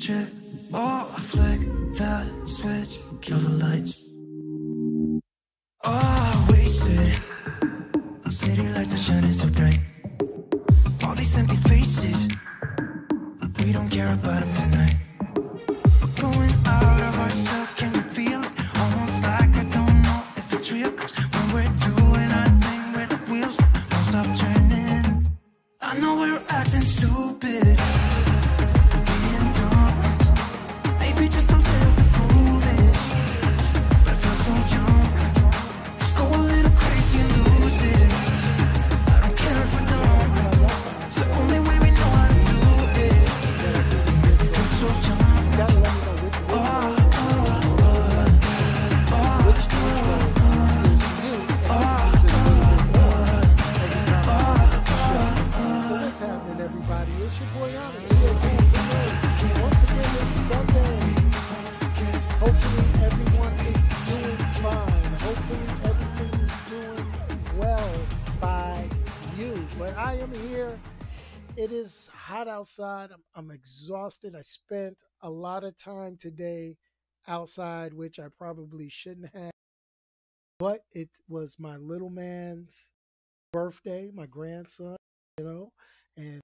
trip or flick the switch, kill the lights. Oh, wasted. City lights are shining so bright. All these empty faces, we don't care about them tonight. Outside. I'm, I'm exhausted. I spent a lot of time today outside, which I probably shouldn't have. But it was my little man's birthday, my grandson, you know, and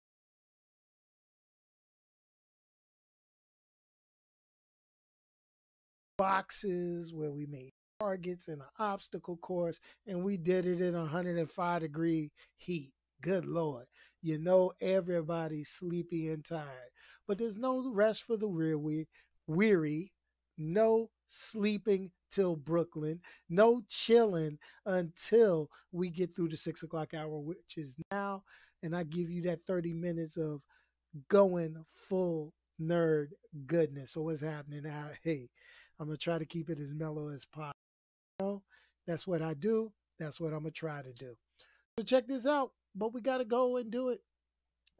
boxes where we made targets in an obstacle course, and we did it in 105 degree heat. Good Lord. You know everybody's sleepy and tired. But there's no rest for the weary, weary, no sleeping till Brooklyn, no chilling until we get through the six o'clock hour, which is now. And I give you that 30 minutes of going full nerd goodness. So what's happening? Hey, I'm gonna try to keep it as mellow as possible. That's what I do. That's what I'm gonna try to do. So check this out. But we gotta go and do it.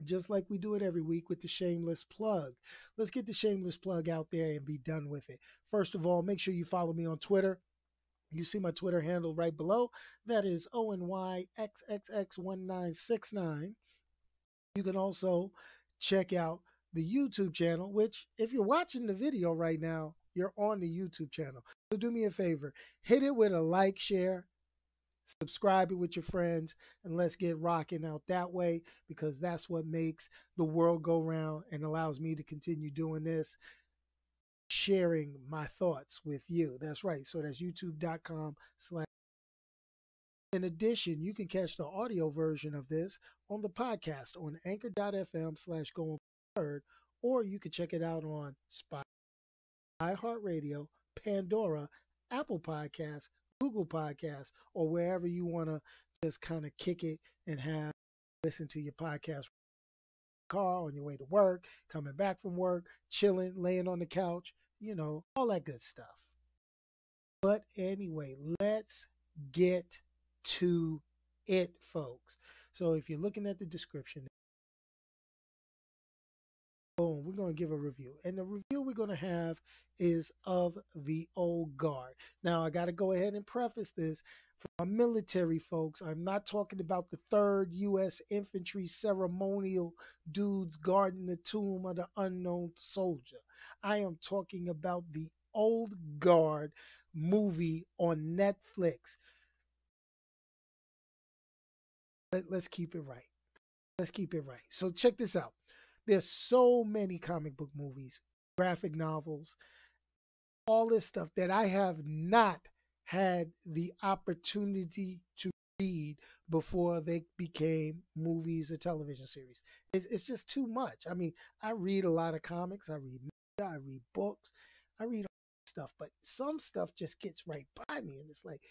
Just like we do it every week with the shameless plug. Let's get the shameless plug out there and be done with it. First of all, make sure you follow me on Twitter. You see my Twitter handle right below. That is ONYXXX1969. You can also check out the YouTube channel, which, if you're watching the video right now, you're on the YouTube channel. So do me a favor hit it with a like, share, subscribe it with your friends, and let's get rocking out that way because that's what makes the world go round and allows me to continue doing this sharing my thoughts with you. That's right. So that's youtube.com slash. In addition, you can catch the audio version of this on the podcast on anchor.fm slash going third, or you can check it out on Spotify, iHeartRadio, Pandora, Apple Podcasts, Google Podcasts, or wherever you want to just kind of kick it and have listen to your podcast car on your way to work, coming back from work, chilling, laying on the couch, you know, all that good stuff. But anyway, let's get to it, folks. So if you're looking at the description, boom, we're going to give a review. And the review we're going to have is of the old guard. Now, I got to go ahead and preface this for my military folks. I'm not talking about the 3rd U.S. Infantry ceremonial dudes guarding the tomb of the unknown soldier. I am talking about the old guard movie on Netflix. Let, let's keep it right. Let's keep it right. So check this out. There's so many comic book movies, graphic novels, all this stuff that I have not had the opportunity to read before they became movies or television series. It's, it's just too much. I mean, I read a lot of comics, I read I read books, I read stuff, but some stuff just gets right by me and it's like,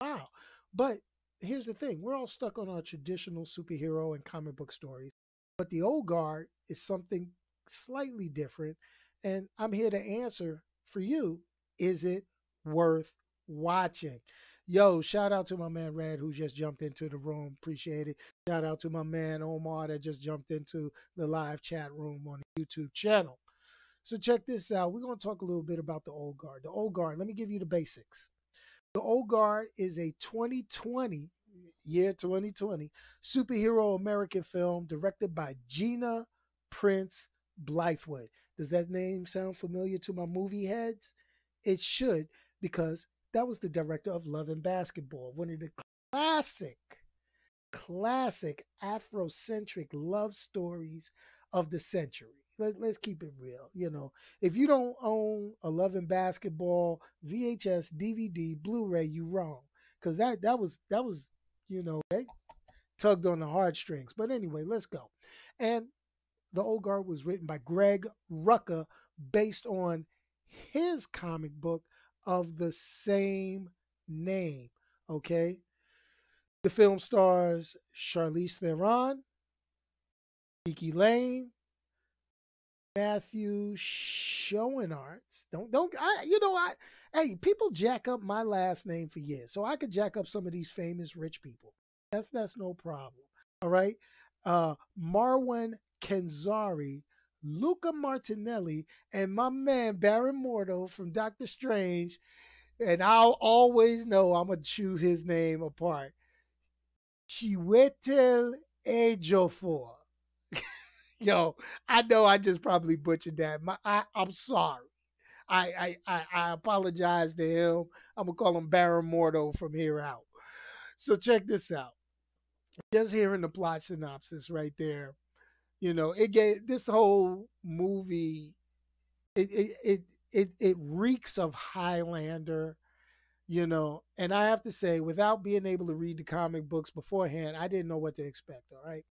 wow. But here's the thing we're all stuck on our traditional superhero and comic book stories. But the old guard is something slightly different. And I'm here to answer for you is it worth watching? Yo, shout out to my man Red who just jumped into the room. Appreciate it. Shout out to my man Omar that just jumped into the live chat room on the YouTube channel. So check this out. We're going to talk a little bit about the old guard. The old guard, let me give you the basics. The old guard is a 2020 year 2020 superhero American film directed by Gina Prince Bythewood. Does that name sound familiar to my movie heads? It should, because that was the director of Love and Basketball, one of the classic, classic Afrocentric love stories of the century. Let, let's keep it real. You know, if you don't own a Love and Basketball VHS, DVD, Blu-ray, you wrong. Because that that was that was you know they tugged on the heartstrings. But anyway, let's go. And the Old Guard was written by Greg Rucka, based on his comic book of the same name. Okay. The film stars Charlize Theron, Kiki Layne, Matthew Schoenaerts. Don't don't I you know I hey people jack up my last name for years, so I could jack up some of these famous rich people. That's that's no problem. All right. Uh Marwan Kenzari, Luca Martinelli, and my man Baron Mordo from Doctor Strange. And I'll always know I'm gonna chew his name apart. Chiwetel Ejiofor. Yo, I know I just probably butchered that. My, I, I'm sorry. I, I, I, apologize to him. I'm gonna call him Baron Mordo from here out. So check this out. Just hearing the plot synopsis right there, you know, it gave this whole movie. It it it it, it reeks of Highlander, you know. And I have to say, without being able to read the comic books beforehand, I didn't know what to expect. All right.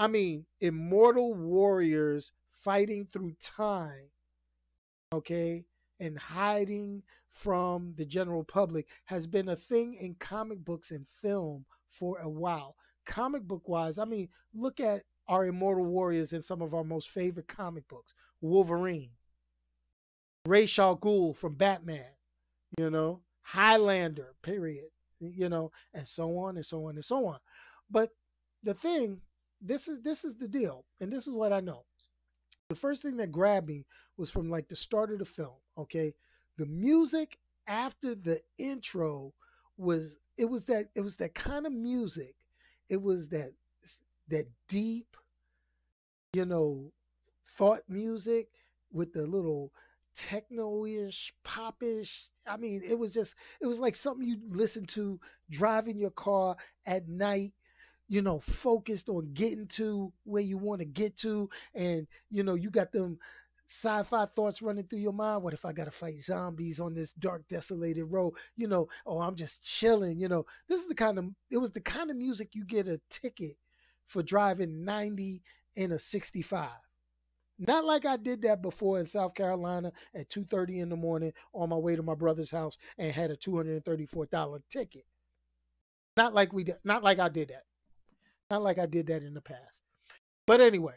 I mean, immortal warriors fighting through time, okay, and hiding from the general public has been a thing in comic books and film for a while. Comic book wise, I mean, look at our immortal warriors in some of our most favorite comic books Wolverine, Ra's al Ghul from Batman, you know, Highlander, period, you know, and so on and so on and so on. But the thing this is this is the deal, and this is what I know. The first thing that grabbed me was from like the start of the film. Okay, the music after the intro was it was that it was that kind of music. It was that that deep, you know, thought music with the little techno-ish, popish. I mean, it was just it was like something you listen to driving your car at night you know, focused on getting to where you want to get to. And, you know, you got them sci fi thoughts running through your mind. What if I got to fight zombies on this dark, desolated road? You know, oh, I'm just chilling. You know, this is the kind of, it was the kind of music you get a ticket for driving 90 in a 65. Not like I did that before in South Carolina at 2:30 in the morning on my way to my brother's house and had a $234 ticket. Not like we did, not like I did that. Not like I did that in the past. But anyway,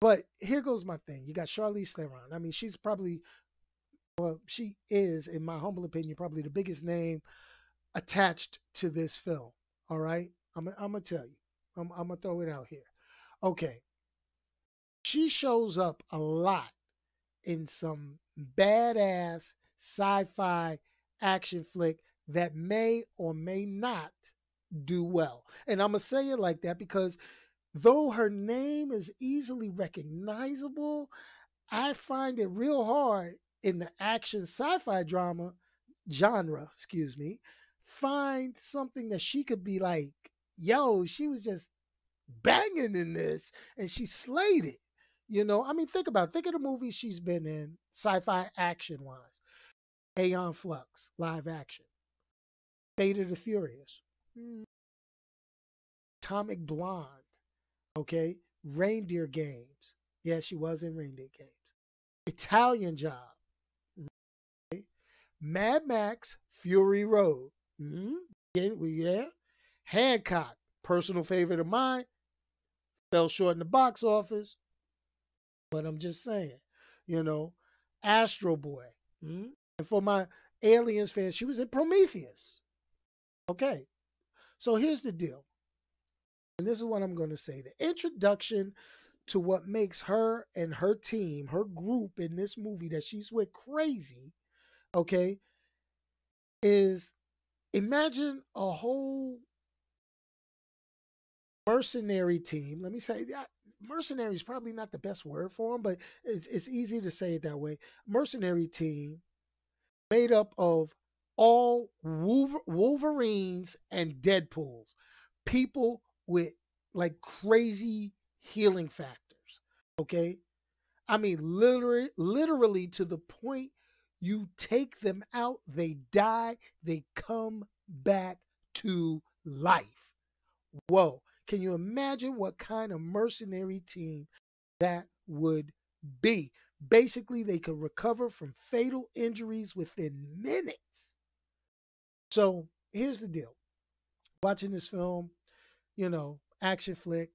but here goes my thing. You got Charlize Theron. I mean, she's probably, well, she is, in my humble opinion, probably the biggest name attached to this film. All right, I'm, I'm gonna tell you. I'm, I'm gonna throw it out here. Okay, she shows up a lot in some badass sci-fi action flick that may or may not do well. And I'm going to say it like that because though her name is easily recognizable, I find it real hard in the action sci fi drama genre, excuse me, find something that she could be like, yo, she was just banging in this and she slayed it. You know, I mean, think about it. think of the movies she's been in, sci-fi action wise. Aeon Flux, live action. Fate of the Furious, Atomic Blonde. Okay. Reindeer Games. Yeah, she was in Reindeer Games. Italian Job. Okay. Mad Max Fury Road. Mm-hmm. Yeah, yeah. Hancock, personal favorite of mine. Fell short in the box office. But I'm just saying, you know, Astro Boy. Mm-hmm. And for my Aliens fans, she was in Prometheus. Okay, so here's the deal. And this is what I'm going to say. The introduction to what makes her and her team, her group in this movie that she's with crazy, okay, is imagine a whole mercenary team. Let me say that mercenary is probably not the best word for them, but it's, it's easy to say it that way. Mercenary team made up of all Wolverines and Deadpools, people with like crazy healing factors. Okay. I mean, literally, literally to the point you take them out, they die, they come back to life. Whoa. Can you imagine what kind of mercenary team that would be? Basically, they could recover from fatal injuries within minutes. So here's the deal watching this film, you know, action flick,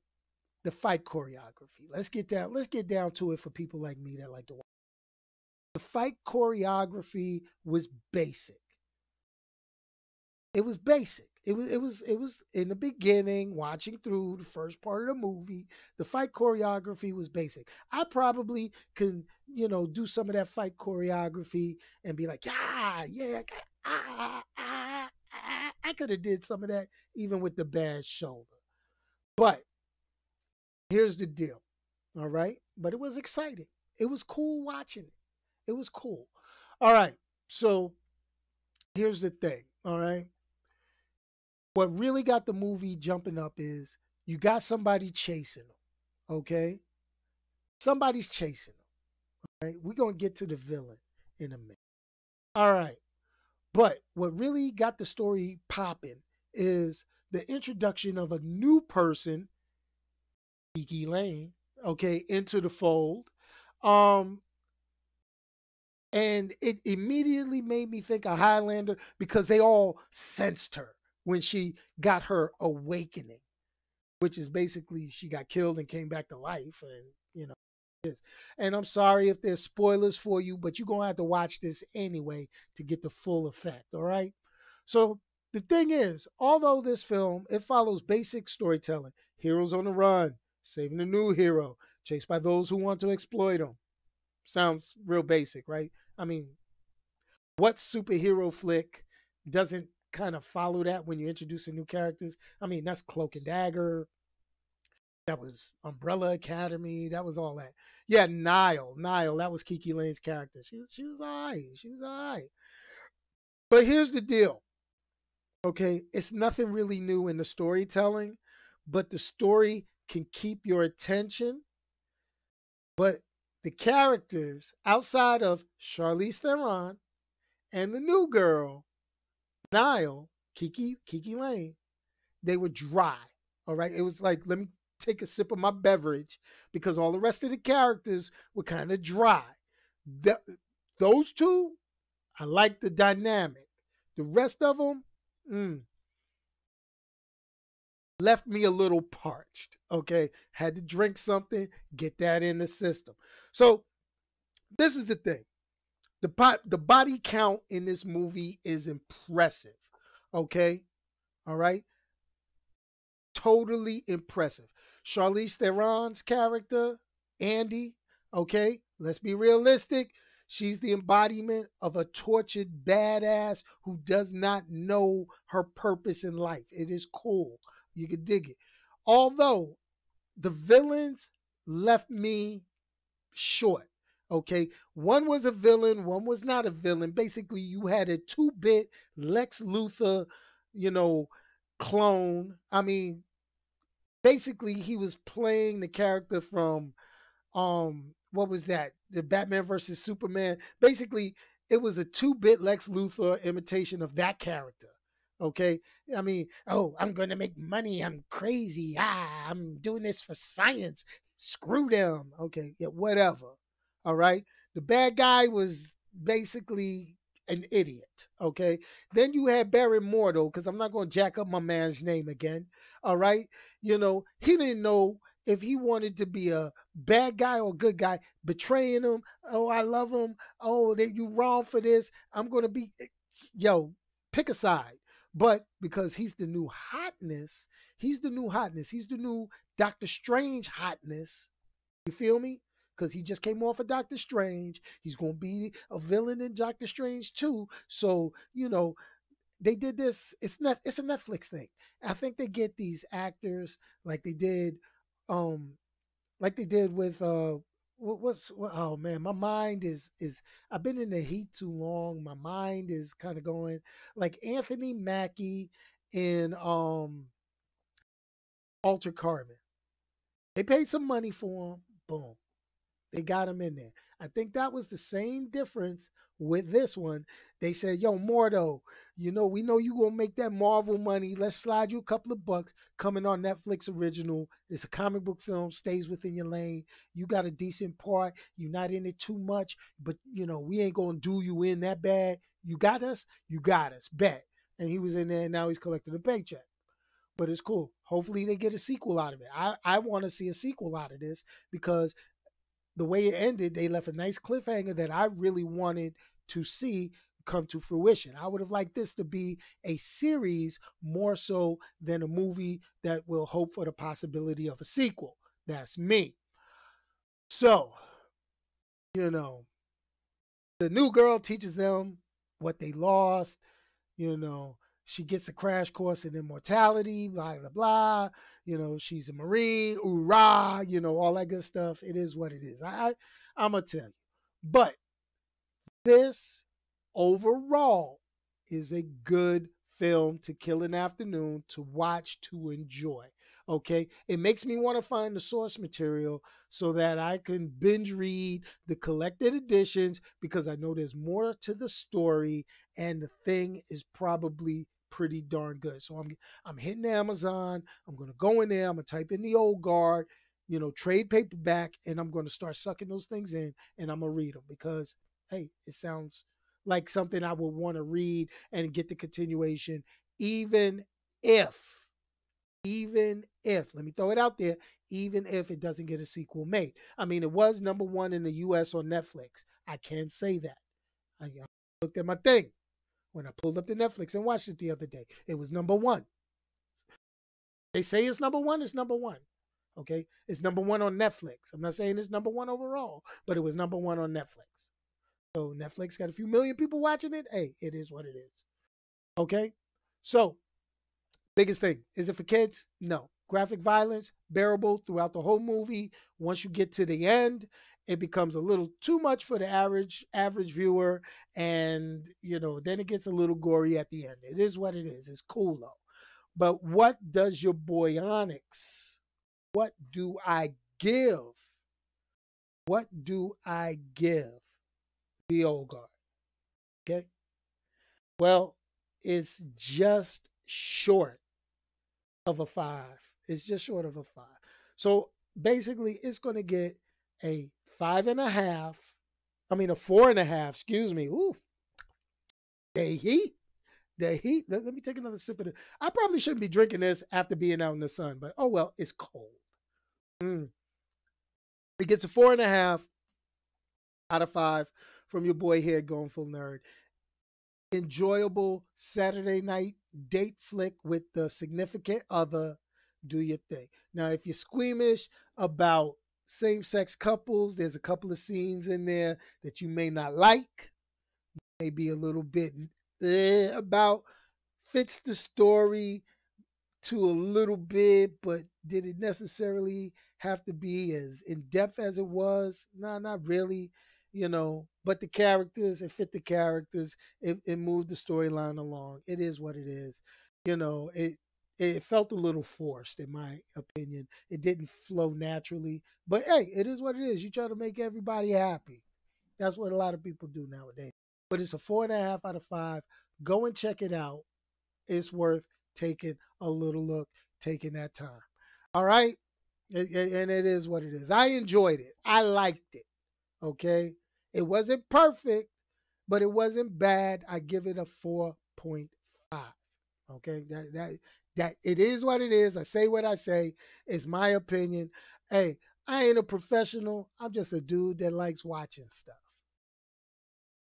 the fight choreography. Let's get down, let's get down to it for people like me that like to watch. The fight choreography was basic. It was basic. It was it was it was in the beginning, watching through the first part of the movie, the fight choreography was basic. I probably can, you know, do some of that fight choreography and be like, yeah, yeah, ah, ah, ah. I could have did some of that even with the bad shoulder. But here's the deal. All right. But it was exciting. It was cool watching it. It was cool. All right. So here's the thing. All right. What really got the movie jumping up is you got somebody chasing them. Okay. Somebody's chasing them. All right. We're going to get to the villain in a minute. All right. But what really got the story popping is the introduction of a new person, KiKi Layne, okay, into the fold. Um, and it immediately made me think of Highlander because they all sensed her when she got her awakening, which is basically she got killed and came back to life, and you know. And I'm sorry if there's spoilers for you, but you're gonna have to watch this anyway to get the full effect. All right. So the thing is, although this film it follows basic storytelling, heroes on the run, saving a new hero, chased by those who want to exploit them. Sounds real basic, right? I mean, what superhero flick doesn't kind of follow that when you're introducing new characters? I mean, that's Cloak and Dagger. That was Umbrella Academy. That was all that. Yeah, Nile. Nile. That was KiKi Layne's character. She, she was all right. She was all right. But here's the deal. Okay, it's nothing really new in the storytelling, but the story can keep your attention. But the characters outside of Charlize Theron and the new girl, Nile, KiKi, KiKi Layne, they were dry. All right. It was like, let me take a sip of my beverage because all the rest of the characters were kind of dry. The, those two, I like the dynamic. The rest of them, mm, left me a little parched. Okay. Had to drink something, get that in the system. So this is the thing. The pot, the body count in this movie is impressive. Okay. All right. Totally impressive. Charlize Theron's character, Andy, okay, let's be realistic. She's the embodiment of a tortured badass who does not know her purpose in life. It is cool. You can dig it. Although the villains left me short. Okay. One was a villain, one was not a villain. Basically, you had a two bit Lex Luthor, you know, clone. I mean, basically, he was playing the character from, um, what was that? The Batman versus Superman. Basically, it was a two bit Lex Luthor imitation of that character. Okay. I mean, oh, I'm going to make money. I'm crazy. Ah, I'm doing this for science. Screw them. Okay. Yeah, whatever. All right. The bad guy was basically an idiot. Okay. Then you had Baron Mordo, because I'm not going to jack up my man's name again. All right. You know, he didn't know if he wanted to be a bad guy or good guy, betraying him. Oh, I love him. Oh, that you wrong for this. I'm going to be, eh, yo, pick a side. But because he's the new hotness, he's the new hotness. He's the new Doctor Strange hotness. You feel me? Because he just came off of Doctor Strange. He's going to be a villain in Doctor Strange too. So, you know, they did this. It's not, it's a Netflix thing. I think they get these actors like they did um like they did with uh what, what's what, oh man my mind is is i've been in the heat too long my mind is kind of going like anthony mackie in um Altered Carbon they paid some money for him boom they got him in there. I think that was the same difference with this one. They said yo mordo you know we know you gonna make that marvel money. Let's slide you a couple of bucks. Coming on netflix original. It's a comic book film. Stays within your lane. You got a decent part. You're not in it too much but you know we ain't gonna do you in that bad. You got us? You got us. Bet. And he was in there and now he's collecting a paycheck. But it's cool. Hopefully they get a sequel out of it. I, I want to see a sequel out of this because the way it ended they left a nice cliffhanger that i really wanted to see come to fruition. I would have liked this to be a series more so than a movie that will hope for the possibility of a sequel. That's me. So, you know, the new girl teaches them what they lost. You know, she gets a crash course in immortality, blah, blah, blah. You know, she's a Marine, hoorah, you know, all that good stuff. It is what it is. I, I I'm going to tell you. But this overall is a good film to kill an afternoon to watch to enjoy okay it makes me want to find the source material so that i can binge read the collected editions because i know there's more to the story and the thing is probably pretty darn good so i'm i'm hitting amazon i'm to go in there i'm to type in the old guard you know trade paperback and i'm to start sucking those things in and i'm to read them because hey it sounds like something I would want to read and get the continuation, even if, even if, let me throw it out there, even if it doesn't get a sequel made. I mean, it was number one in the US on Netflix. I can say that. I looked at my thing when I pulled up the Netflix and watched it the other day. It was number one. They say it's number one, it's number one. Okay. It's number one on Netflix. I'm not saying it's number one overall, but it was number one on Netflix. So Netflix got a few million people watching it. Hey, it is what it is. Okay. So, biggest thing is it for kids? No. Graphic violence, bearable throughout the whole movie. Once you get to the end, it becomes a little too much for the average average viewer, and you know, then it gets a little gory at the end. It is what it is. It's cool though. But what does your boy Onyx? What do I give? What do I give? the old guard. Okay. Well, it's just short of a five. It's just short of a five. So basically, it's going to get a five and a half. I mean, a four and a half. Excuse me. Ooh, the heat. The heat. Let, let me take another sip of it. I probably shouldn't be drinking this after being out in the sun, but oh well, it's cold. Mm. It gets a four and a half out of five from your boy here, Going Full Nerd. Enjoyable Saturday night date flick with the significant other. Do your thing. Now, if you're squeamish about same sex couples, there's a couple of scenes in there that you may not like. Maybe a little bit eh, about fits the story to a little bit, but did it necessarily have to be as in depth as it was? Nah, not really you know, but the characters, it fit the characters, it, it moved the storyline along. It is what it is. You know, it it felt a little forced in my opinion. It didn't flow naturally. But hey, it is what it is. You try to make everybody happy. That's what a lot of people do nowadays. But it's a four and a half out of five. Go and check it out. It's worth taking a little look, taking that time. All right. and it is what it is. I enjoyed it. I liked it. Okay. It wasn't perfect, but it wasn't bad. I give it a 4.5. Okay, that that that it is what it is. I say what I say. It's my opinion. Hey, I ain't a professional. I'm just a dude that likes watching stuff.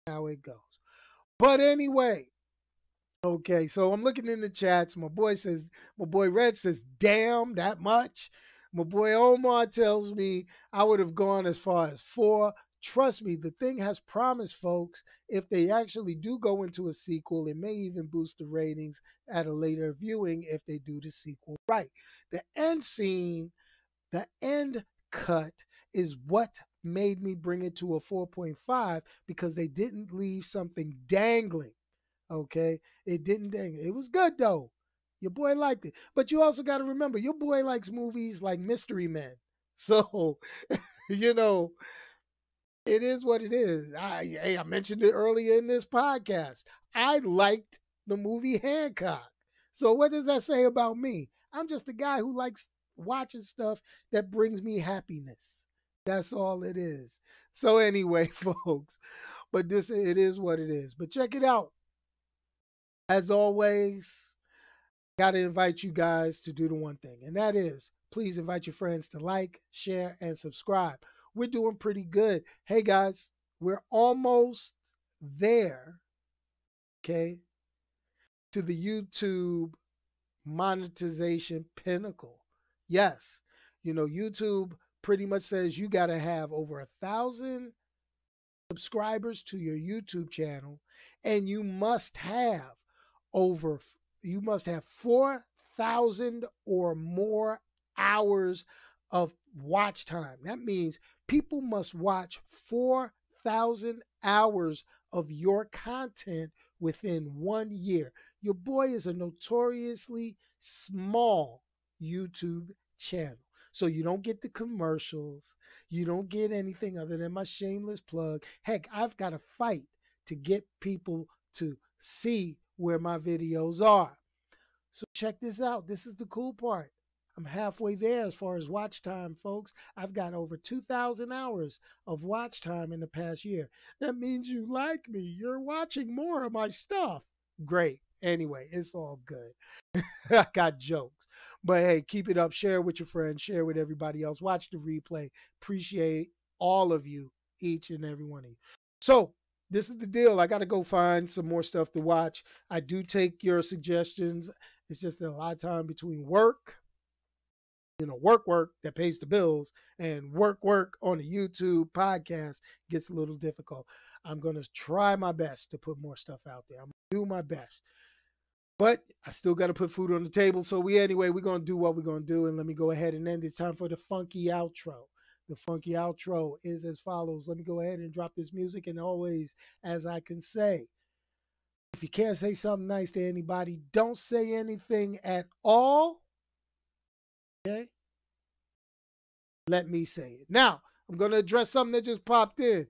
How it goes. But anyway, okay, so I'm looking in the chats. My boy says, my boy Red says, damn, that much. My boy Omar tells me I would have gone as far as four. Trust me, the thing has promised, folks. If they actually do go into a sequel, it may even boost the ratings at a later viewing if they do the sequel right. The end scene, the end cut is what made me bring it to a 4.5 because they didn't leave something dangling. Okay. It didn't dangle. It was good though. Your boy liked it. But you also got to remember, your boy likes movies like Mystery Men. So, you know, it is what it is. I, hey, I mentioned it earlier in this podcast. I liked the movie Hancock. So, what does that say about me? I'm just a guy who likes watching stuff that brings me happiness. That's all it is. So, anyway, folks, but this it is what it is. But check it out. As always, got to invite you guys to do the one thing, and that is please invite your friends to like, share, and subscribe. We're doing pretty good. Hey guys, we're almost there, okay, to the YouTube monetization pinnacle. Yes, you know, YouTube pretty much says you got to have over a thousand subscribers to your YouTube channel, and you must have over you must have 4,000 or more hours of watch time. That means people must watch 4,000 hours of your content within one year. Your boy is a notoriously small YouTube channel. So you don't get the commercials. You don't get anything other than my shameless plug. Heck, I've got to fight to get people to see where my videos are. So check this out. This is the cool part. I'm halfway there as far as watch time, folks. I've got over 2,000 hours of watch time in the past year. That means you like me. You're watching more of my stuff. Great. Anyway, it's all good. I got jokes. But hey, keep it up. Share with your friends. Share with everybody else. Watch the replay. Appreciate all of you, each and every one of you. So, this is the deal. I got to go find some more stuff to watch. I do take your suggestions. It's just a lot of time between work, you know, work, work that pays the bills, and work, work on the YouTube podcast gets a little difficult. I'm going to try my best to put more stuff out there. I'm going to do my best. But I still got to put food on the table. So we anyway, we're gonna do what we're gonna do, and let me go ahead and end it. Time for the funky outro. The funky outro is as follows. Let me go ahead and drop this music, and always, as I can say, if you can't say something nice to anybody, don't say anything at all. Okay? Let me say it. Now, I'm going to address something that just popped in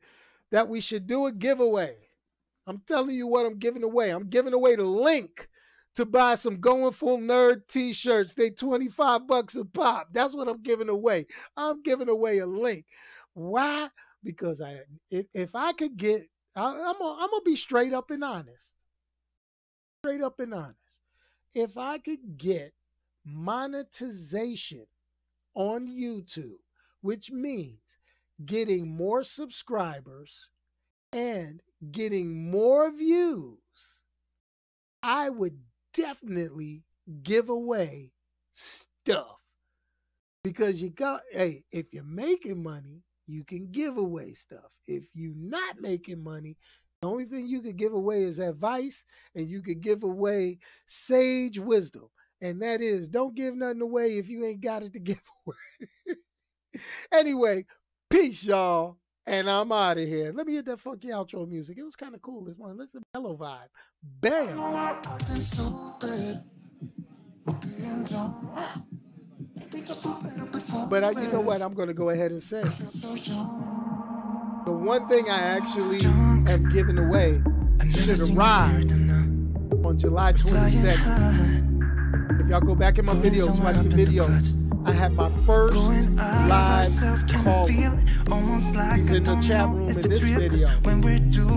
that we should do a giveaway. I'm telling you what I'm giving away. I'm giving away the link to buy some going full nerd t-shirts. They 25 bucks a pop. That's what I'm giving away. I'm giving away a link. Why? Because I if, if I could get I, I'm I'm gonna be straight up and honest. Straight up and honest. If I could get monetization on YouTube, which means getting more subscribers and getting more views, I would definitely give away stuff. Because you got hey if you're making money you can give away stuff. If you're not making money the only thing you could give away is advice and you could give away sage wisdom and that is don't give nothing away if you ain't got it to give away anyway peace y'all and I'm out of here. Let me hit that funky outro music. It was kind of cool this morning. Listen, mellow vibe. Bam. But I, you know what? I'm going to go ahead and say the one thing I actually am giving away should arrive on July 22nd. Y'all go back in my videos, watch the videos. I had my first live call. He's in the chat room in this video.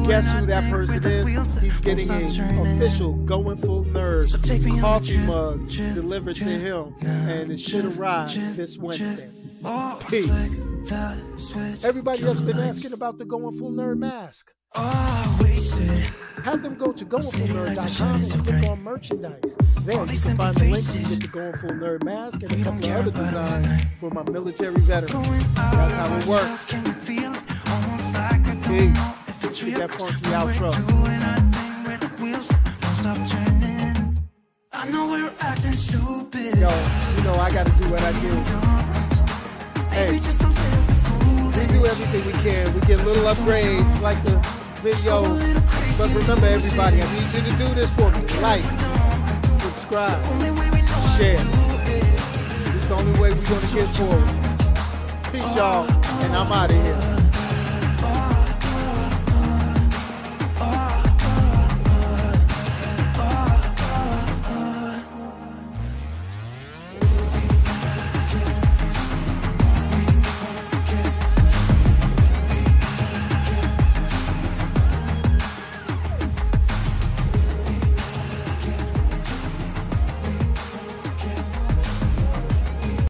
Guess who that person is? He's getting an official Going Full Nerd coffee mug delivered to him, and it should arrive this Wednesday. Peace. Everybody has been asking about the Going Full Nerd mask. Have them go to goingfullnerd.com and click on merchandise. There you can find the link to get the Going Full Nerd mask and a couple other designs for my military veterans. That's how it works. Peace. Get that funky outro. I know we're acting stupid. Yo, you know I gotta do what I do. Hey. We do everything we can. We get little upgrades like the video. But remember, everybody, I need you to do this for me. Like, subscribe, share. It's the only way we're going to get forward. Peace, y'all, and I'm out of here.